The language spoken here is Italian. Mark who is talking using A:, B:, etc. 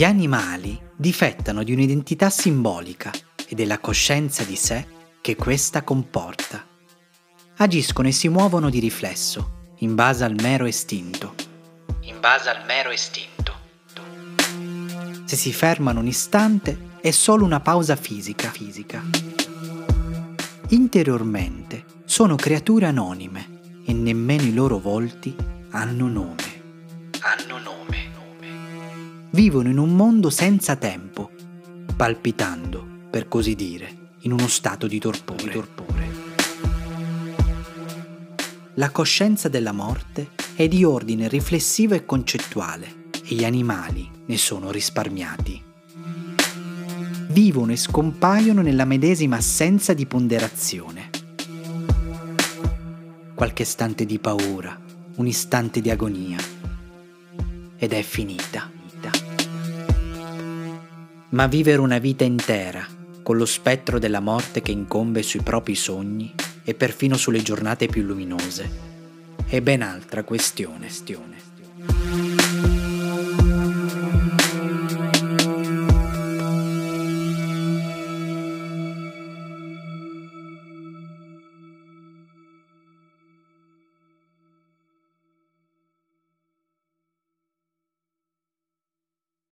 A: Gli animali difettano di un'identità simbolica e della coscienza di sé che questa comporta. Agiscono e si muovono di riflesso, in base al mero istinto. In base al mero istinto. Se si fermano un istante è solo una pausa fisica. fisica. Interiormente sono creature anonime e nemmeno i loro volti hanno nome. Hanno nome vivono in un mondo senza tempo, palpitando, per così dire, in uno stato di torpore. Di torpore. La coscienza della morte è di ordine riflessivo e concettuale e gli animali ne sono risparmiati. Vivono e scompaiono nella medesima assenza di ponderazione. Qualche istante di paura, un istante di agonia, ed è finita ma vivere una vita intera, con lo spettro della morte che incombe sui propri sogni e perfino sulle giornate più luminose, è ben altra questione.